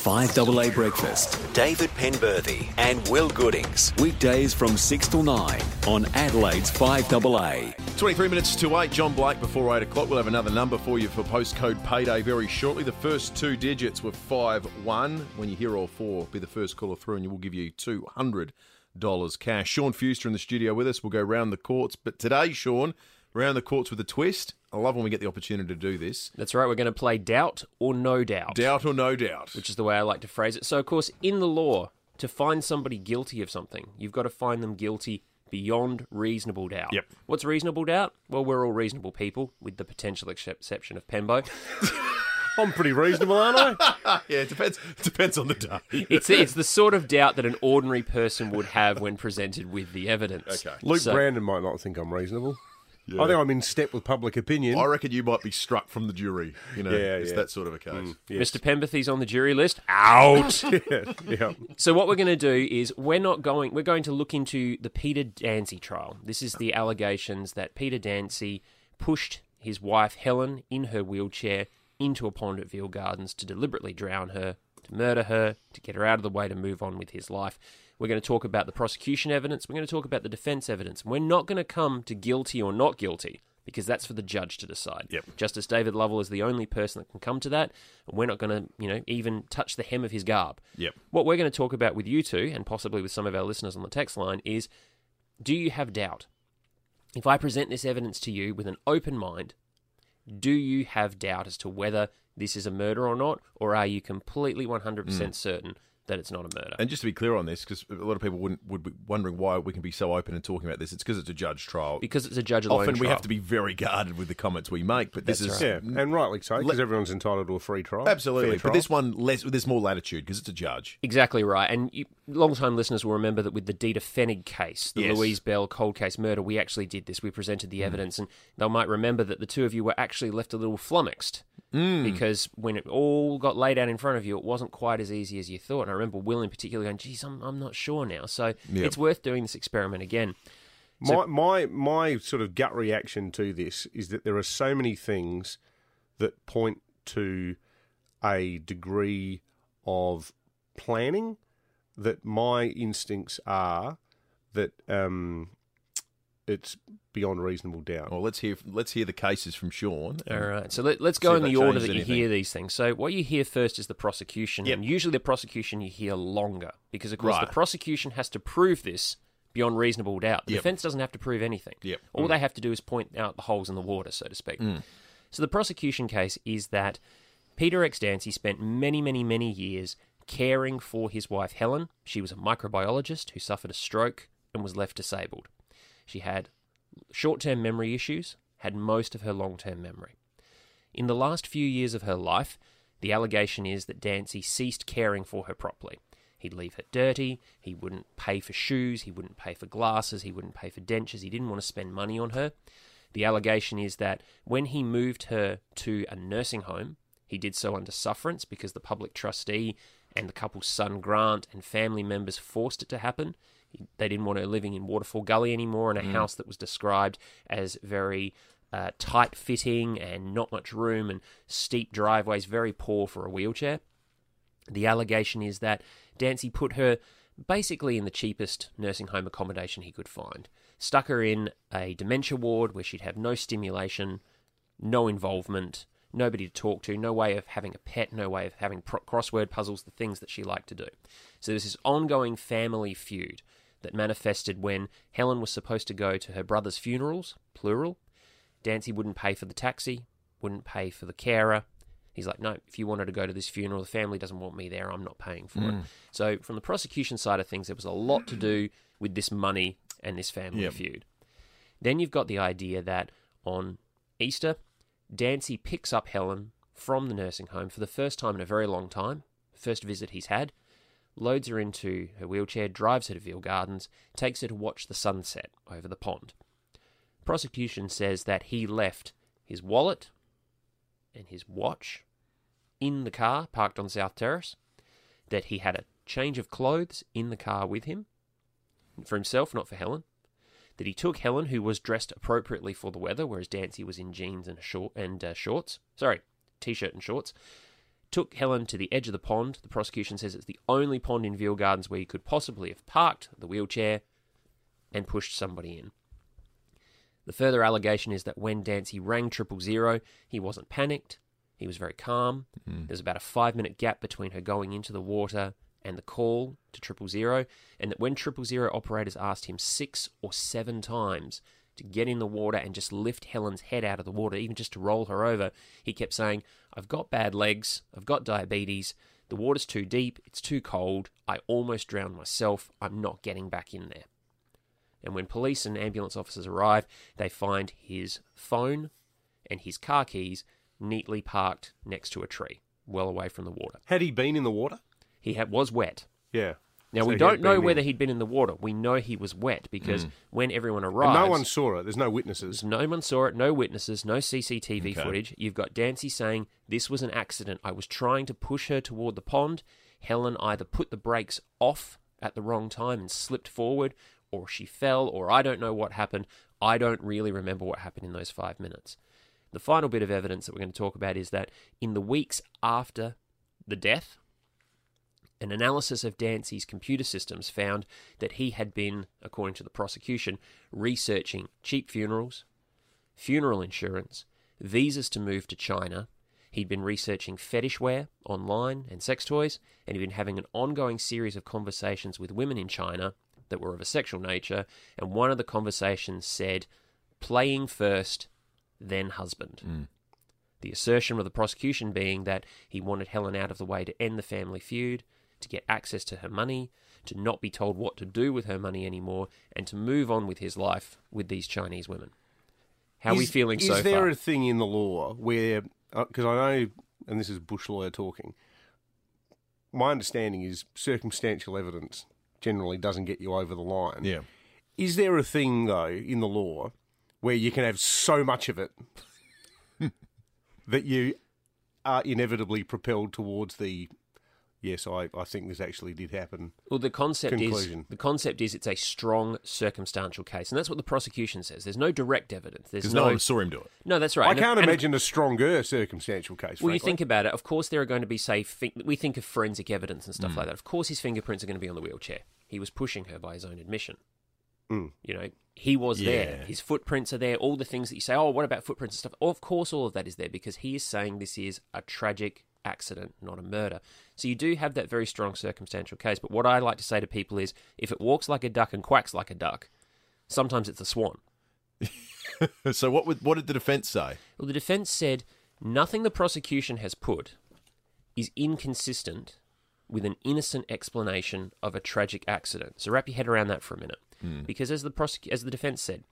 5AA Breakfast. David Penberthy and Will Goodings. Weekdays from 6 till 9 on Adelaide's 5AA. 23 minutes to 8. John Blake before 8 o'clock. We'll have another number for you for postcode payday very shortly. The first two digits were 5 1. When you hear all four, be the first caller through and you will give you $200 cash. Sean Fewster in the studio with us. We'll go round the courts. But today, Sean, round the courts with a twist. I love when we get the opportunity to do this. That's right. We're going to play doubt or no doubt. Doubt or no doubt. Which is the way I like to phrase it. So, of course, in the law, to find somebody guilty of something, you've got to find them guilty beyond reasonable doubt. Yep. What's reasonable doubt? Well, we're all reasonable people, with the potential exception of Pembo. I'm pretty reasonable, aren't I? yeah, it depends. It depends on the day. it's it's the sort of doubt that an ordinary person would have when presented with the evidence. Okay. Luke So- Brandon might not think I'm reasonable. I think I'm in step with public opinion. I reckon you might be struck from the jury. You know, Yeah, it's yeah. that sort of a case. Mm, yes. Mr. Penberthy's on the jury list. Out. yeah, yeah. So what we're going to do is we're not going. We're going to look into the Peter Dansie trial. This is the allegations that Peter Dansie pushed his wife Helen in her wheelchair into a pond at Veale Gardens to deliberately drown her, to murder her, to get her out of the way to move on with his life. We're going to talk about the prosecution evidence. We're going to talk about the defense evidence. We're not going to come to guilty or not guilty because that's for the judge to decide. Yep. Justice David Lovell is the only person that can come to that, and we're not going to, you know, even touch the hem of his garb. Yep. What we're going to talk about with you two, and possibly with some of our listeners on the text line, is do you have doubt? If I present this evidence to you with an open mind, do you have doubt as to whether this is a murder or not, or are you completely 100% mm. certain that it's not a murder? And just to be clear on this, because a lot of people wouldn't, would be wondering why we can be so open and talking about this, it's because it's a judge trial. because it's a judge alone Often we trial. have to be very guarded with the comments we make, but this That's is right. Yeah, and rightly so, because everyone's entitled to a free trial. absolutely. Fair But trial. this one, less, there's more latitude because it's a judge. Exactly right. And you, long-time listeners will remember that with the Dieter Pfennig case, the Yes. Louise Bell cold case murder, we actually did this. We presented Mm. the evidence, and they might remember that the two of you were actually left a little flummoxed Mm. because when it all got laid out in front of you, it wasn't quite as easy as you thought. And I remember Will in particular going, "Geez, I'm, I'm not sure now." So Yep. it's worth doing this experiment again. my my my sort of gut reaction to this is that there are so many things that point to a degree of planning that my instincts are that um, it's beyond reasonable doubt. Well, let's hear let's hear the cases from Sean. All right. So let, let's go in the order changes that you anything. hear these things. So what you hear first is the prosecution, Yep. and usually the prosecution you hear longer because, of course, Right. the prosecution has to prove this beyond reasonable doubt. The Yep. defense doesn't have to prove anything. Yep. Mm. All they have to do is point out the holes in the water, so to speak. So the prosecution case is that Peter X. Dansie spent many, many, many years caring for his wife Helen. She was a microbiologist who suffered a stroke and was left disabled. She had short term memory issues, had most of her long term memory. In the last few years of her life, the allegation is that Dansie ceased caring for her properly. He'd leave her dirty, he wouldn't pay for shoes, he wouldn't pay for glasses, he wouldn't pay for dentures, he didn't want to spend money on her. The allegation is that when he moved her to a nursing home, he did so under sufferance because the public trustee and the couple's son Grant and family members forced it to happen. He- They didn't want her living in Waterfall Gully anymore in a house that was described as very uh, tight fitting and not much room and steep driveways, very poor for a wheelchair. The allegation is that Dansie put her basically in the cheapest nursing home accommodation he could find. Stuck her in a dementia ward where she'd have no stimulation, no involvement, nobody to talk to, no way of having a pet, no way of having pro- crossword puzzles, the things that she liked to do. So there's this ongoing family feud that manifested when Helen was supposed to go to her brother's funerals, plural. Dansie wouldn't pay for the taxi, wouldn't pay for the carer. He's like, no, if you wanted to go to this funeral, the family doesn't want me there, I'm not paying for it. Mm. So, from the prosecution side of things, there was a lot to do with this money and this family Yep. feud. Then you've got the idea that on Easter, Dansie picks up Helen from the nursing home for the first time in a very long time, first visit he's had, loads her into her wheelchair, drives her to Veale Gardens, takes her to watch the sunset over the pond. Prosecution says that he left his wallet and his watch in the car parked on South Terrace, that he had a change of clothes in the car with him for himself, not for Helen, that he took Helen, who was dressed appropriately for the weather, whereas Dansie was in jeans and short and uh, shorts. Sorry, t-shirt and shorts. Took Helen to the edge of the pond. The prosecution says it's the only pond in Veale Gardens where you could possibly have parked the wheelchair and pushed somebody in. The further allegation is that when Dansie rang triple zero, he wasn't panicked. He was very calm. Hmm. There's about a five minute gap between her going into the water and the call to triple zero, and that when triple zero operators asked him six or seven times to get in the water and just lift Helen's head out of the water, even just to roll her over, he kept saying, I've got bad legs, I've got diabetes, the water's too deep, it's too cold, I almost drowned myself, I'm not getting back in there. And when police and ambulance officers arrive, they find his phone and his car keys neatly parked next to a tree, well away from the water. Had he been in the water? He had, was wet. Yeah. Now So we don't know whether in. he'd been in the water. We know he was wet because mm. when everyone arrived. no one saw it. There's no witnesses. no one saw it, no witnesses, no CCTV Okay. footage. You've got Dansie saying this was an accident. I was trying to push her toward the pond. Helen either put the brakes off at the wrong time and slipped forward, or she fell, or I don't know what happened. I don't really remember what happened in those five minutes. The final bit of evidence that we're going to talk about is that in the weeks after the death, an analysis of Dansie's computer systems found that he had been, according to the prosecution, researching cheap funerals, funeral insurance, visas to move to China. He'd been researching fetish wear online and sex toys, and he'd been having an ongoing series of conversations with women in China that were of a sexual nature. And one of the conversations said, playing first, then husband. Hmm. The assertion of the prosecution being that he wanted Helen out of the way to end the family feud, to get access to her money, to not be told what to do with her money anymore, and to move on with his life with these Chinese women. How are we Is- feeling is there a thing in the law where, uh, because I know, and this is bush lawyer talking, my understanding is circumstantial evidence generally doesn't get you over the line. Yeah. Is there a thing, though, in the law where you can have so much of it that you are inevitably propelled towards the, yes, I, I think this actually did happen? Well, the concept Conclusion. is the concept is it's a strong circumstantial case, and that's what the prosecution says. There's no direct evidence. There's no no one saw him do it. no. That's right. I And- can't and- imagine a stronger circumstantial case. Well, you think about it. Of course, there are going to be, say, fi- we think of forensic evidence and stuff like that. Of course, his fingerprints are going to be on the wheelchair. He was pushing her by his own admission. Mm. You know, he was there. His footprints are there. All the things that you say, oh, what about footprints and stuff? of course, all of that is there because he is saying this is a tragic accident, not a murder. So you do have that very strong circumstantial case. But what I like to say to people is, if it walks like a duck and quacks like a duck, sometimes it's a swan. So what would, what did the defence say? Well, the defense said nothing the prosecution has put is inconsistent with an innocent explanation of a tragic accident. So wrap your head around that for a minute, hmm. because as the prosec- as the defense said,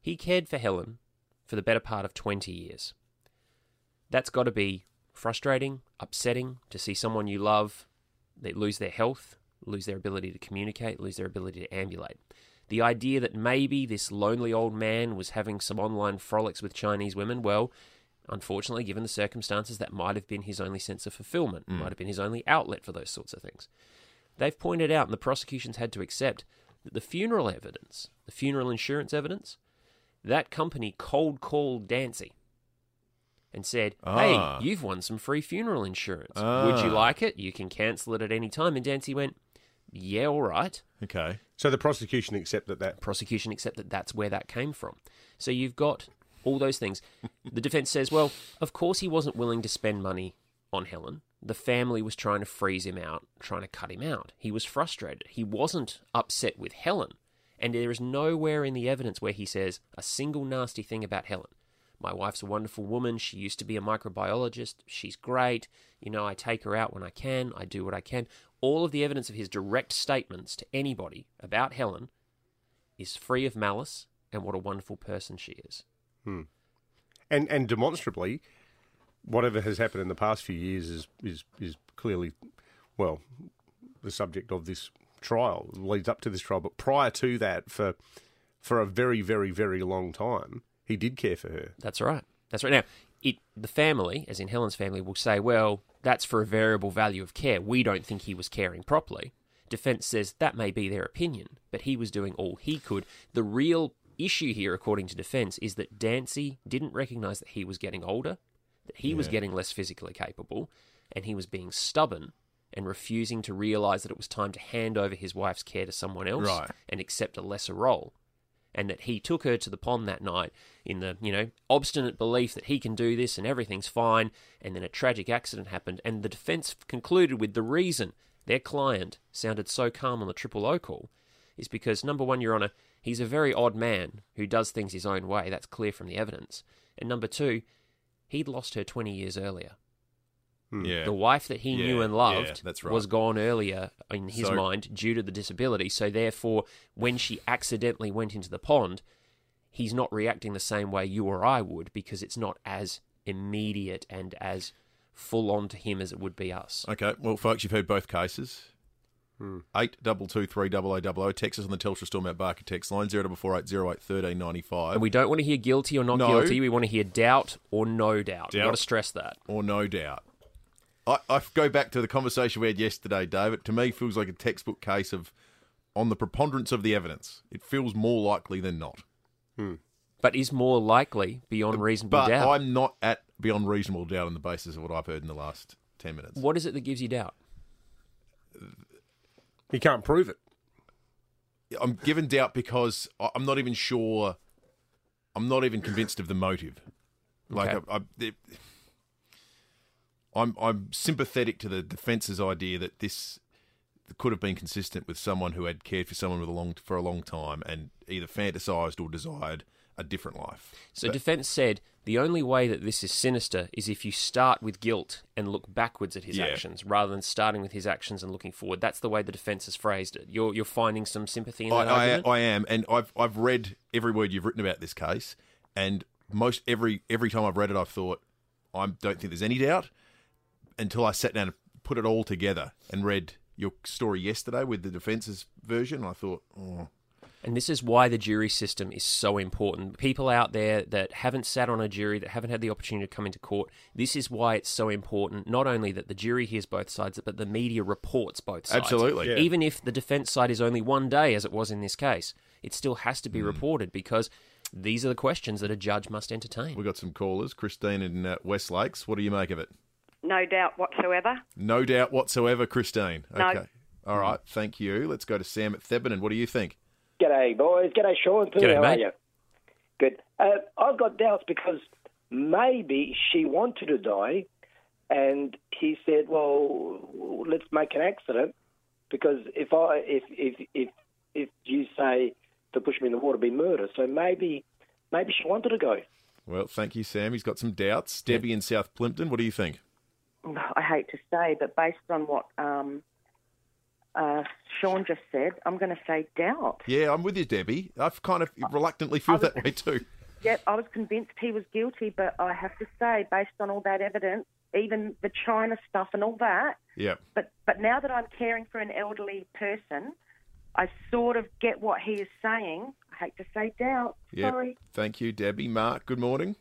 he cared for Helen for the better part of twenty years. That's got to be frustrating, upsetting to see someone you love they lose their health, lose their ability to communicate, lose their ability to ambulate. The idea that maybe this lonely old man was having some online frolics with Chinese women, well, unfortunately, given the circumstances, that might have been his only sense of fulfillment, mm. might have been his only outlet for those sorts of things. They've pointed out, and the prosecution's had to accept, that the funeral evidence, the funeral insurance evidence, that company cold called Dansie and said, Hey, Ah. you've won some free funeral insurance. Would you Ah. like it? You can cancel it at any time. And Dansie went, Yeah, all right. Okay. So the prosecution accepted that. Prosecution accept that that's where that came from. So you've got all those things. The defense says, Well, of course he wasn't willing to spend money on Helen. The family was trying to freeze him out, trying to cut him out. He was frustrated. He wasn't upset with Helen. And there is nowhere in the evidence where he says a single nasty thing about Helen. My wife's a wonderful woman. She used to be a microbiologist. She's great. You know, I take her out when I can. I do what I can. All of the evidence of his direct statements to anybody about Helen is free of malice and what a wonderful person she is. Hmm. And and demonstrably, whatever has happened in the past few years is is is clearly, well, the subject of this trial leads up to this trial. But prior to that, for for a very very very long time, he did care for her. That's right. That's right. Now, it the family, as in Helen's family, will say, "Well, that's for a variable value of care. We don't think he was caring properly." Defense says that may be their opinion, but he was doing all he could. The real issue here, according to defense, is that Dansie didn't recognize that he was getting older, that he was getting less physically capable, and he was being stubborn and refusing to realize that it was time to hand over his wife's care to someone else Right. and accept a lesser role. And that he took her to the pond that night in the, you know, obstinate belief that he can do this and everything's fine. And then a tragic accident happened. And the defense concluded with the reason their client sounded so calm on the triple O call is because, number one, Your Honour, he's a very odd man who does things his own way. That's clear from the evidence. And number two, he'd lost her 20 years earlier. Yeah. The wife that he knew Yeah, and yeah, loved that's right. was gone earlier in his So- mind due to the disability. So therefore, when she accidentally went into the pond, he's not reacting the same way you or I would because it's not as immediate and as full on to him as it would be us. Okay, well, folks, you've heard both cases. Hmm. Eight double two three double o double o. Text us on the Telstra Storm out Barker text line zero double four eight zero eight thirteen ninety five And we don't want to hear guilty or not No. guilty. We want to hear doubt or no doubt. We've Doubt. got to stress that. or no doubt. I, I go back to the conversation we had yesterday, David. To me, feels like a textbook case of on the preponderance of the evidence. It feels more likely than not. Hmm. But is more likely beyond reasonable But doubt. I'm not at beyond reasonable doubt on the basis of what I've heard in the last ten minutes. What is it that gives you doubt? He can't prove it. I'm given doubt because I- I'm not even sure. I'm not even convinced of the motive. Like Okay. I, I, it- I'm, I'm sympathetic to the defence's idea that this could have been consistent with someone who had cared for someone with a long for a long time and either fantasized or desired a different life. So defense said the only way that this is sinister is if you start with guilt and look backwards at his Yeah. actions rather than starting with his actions and looking forward. That's the way the defense has phrased it. You're you're finding some sympathy in that I, I, argument. I am, and I've I've read every word you've written about this case, and most every every time I've read it, I've thought I don't think there's any doubt until I sat down and put it all together and read your story yesterday with the defence's version. I thought, oh, And this is why the jury system is so important. People out there that haven't sat on a jury, that haven't had the opportunity to come into court, this is why it's so important. Not only that the jury hears both sides, but the media reports both sides. Absolutely. Yeah. Even if the defense side is only one day, as it was in this case, it still has to be Hmm. reported because these are the questions that a judge must entertain. we've got some callers. Christine in uh, West Lakes. What do you make of it? No doubt whatsoever. No doubt whatsoever, Christine. No. Okay. All right. Thank you. Let's go to Sam at Theban. What do you think? G'day, boys. G'day, Sean. Too. G'day, How mate. are you? Good. Uh, I've got doubts because maybe she wanted to die, and he said, "Well, let's make an accident." Because if I, if if if if you say to push me in the water, be murder. So maybe, maybe she wanted to go. Well, thank you, Sam. He's got some doubts. Debbie in South Plympton. What do you think? I hate to say, but based on what um, uh, Sean just said, I'm going to say doubt. Yeah, I'm with you, Debbie. I've kind of reluctantly feel that way too. Yep, I was convinced he was guilty, but I have to say, based on all that evidence, even the China stuff and all that, Yeah. but but now that I'm caring for an elderly person, I sort of get what he is saying. I hate to say doubt. Yeah. Sorry. Thank you, Debbie. Mark, good morning.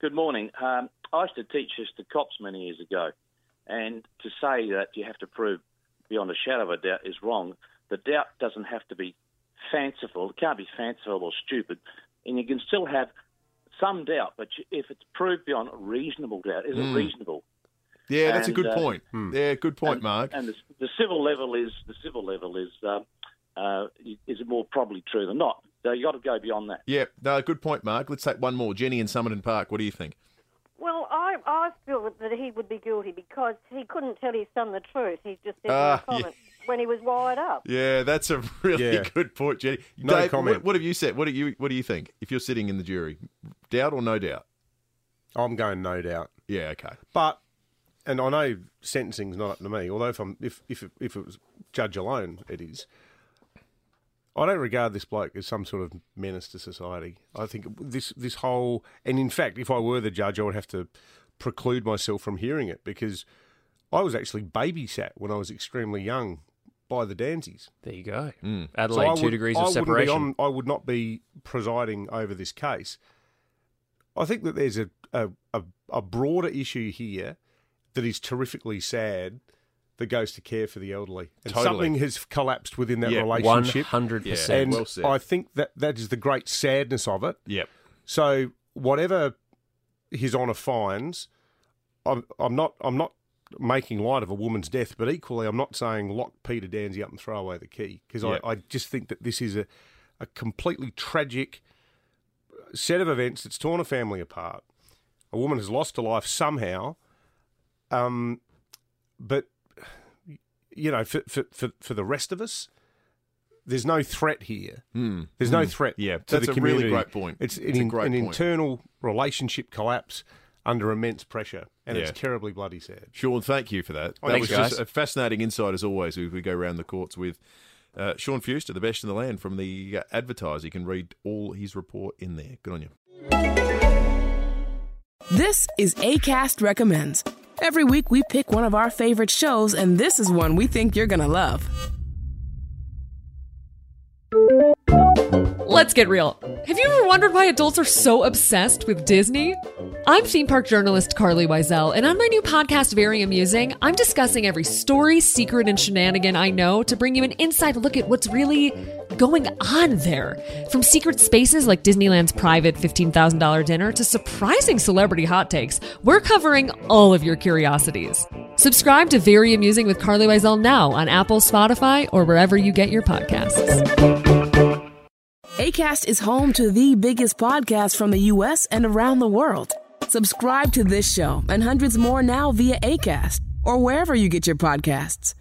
Good morning. Um, I used to teach this to cops many years ago, and to say that you have to prove beyond a shadow of a doubt is wrong. The doubt doesn't have to be fanciful. It can't be fanciful or stupid, and you can still have some doubt. But if it's proved beyond reasonable doubt, is it reasonable? Yeah, that's a good uh, point. Yeah, good point, and, Mark. And the, the civil level is the civil level is uh, uh, is more probably true than not. So you got to go beyond that. yeah, no, good point, Mark. Let's take one more. Jenny in Somerton Park. What do you think? Well, I I feel that he would be guilty because he couldn't tell his son the truth. He just said Ah, no comment when he was wired up. Yeah, that's a really Yeah. good point, Jenny. No Dave, comment. What, what have you said? What do you What do you think? If you're sitting in the jury, doubt or no doubt? I'm going no doubt. Yeah, okay. But and I know sentencing's not up to me. Although if I'm if if if it was judge alone, it is. I don't regard this bloke as some sort of menace to society. I think this this whole and in fact, if I were the judge, I would have to preclude myself from hearing it because I was actually babysat when I was extremely young by the Dansies. There you go. Mm. Adelaide, I two would- degrees I of wouldn't separation. on- I would not be presiding over this case. I think that there's a, a, a, a broader issue here that is terrifically sad that goes to care for the elderly. And Totally. something has collapsed within that Yeah, relationship. 100%. And well. I think that that is the great sadness of it. Yep. So whatever His Honour finds, I'm, I'm not I'm not making light of a woman's death, but equally, I'm not saying lock Peter Dansie up and throw away the key because Yeah. I, I just think that this is a, a completely tragic set of events that's torn a family apart. A woman has lost her life somehow, um, but you know, for, for, for, for the rest of us, there's no threat here. There's no threat. Hmm. Yeah, to that's the a really great point. It's, an, It's a in- great an point. internal relationship collapse under immense pressure, and Yeah. it's terribly bloody sad. Sean, thank you for that. Oh, that thanks, was just a fascinating insight as always. We, we go around the courts with uh, Sean Fewster, the best in the land from the uh, Advertiser. You can read all his report in there. Good on you. This is ACAST Recommends. Every week we pick one of our favorite shows, and this is one we think you're going to love. Let's get real. Have you ever wondered why adults are so obsessed with Disney? I'm theme park journalist Carlye Wisel, and on my new podcast, Very Amusing, I'm discussing every story, secret, and shenanigan I know to bring you an inside look at what's really going on there. From secret spaces like Disneyland's private $15,000 dinner to surprising celebrity hot takes, we're covering all of your curiosities. Subscribe to Very Amusing with Carlye Wisel now on Apple, Spotify, or wherever you get your podcasts. ACAST is home to the biggest podcasts from the U.S. and around the world. Subscribe to this show and hundreds more now via ACAST or wherever you get your podcasts.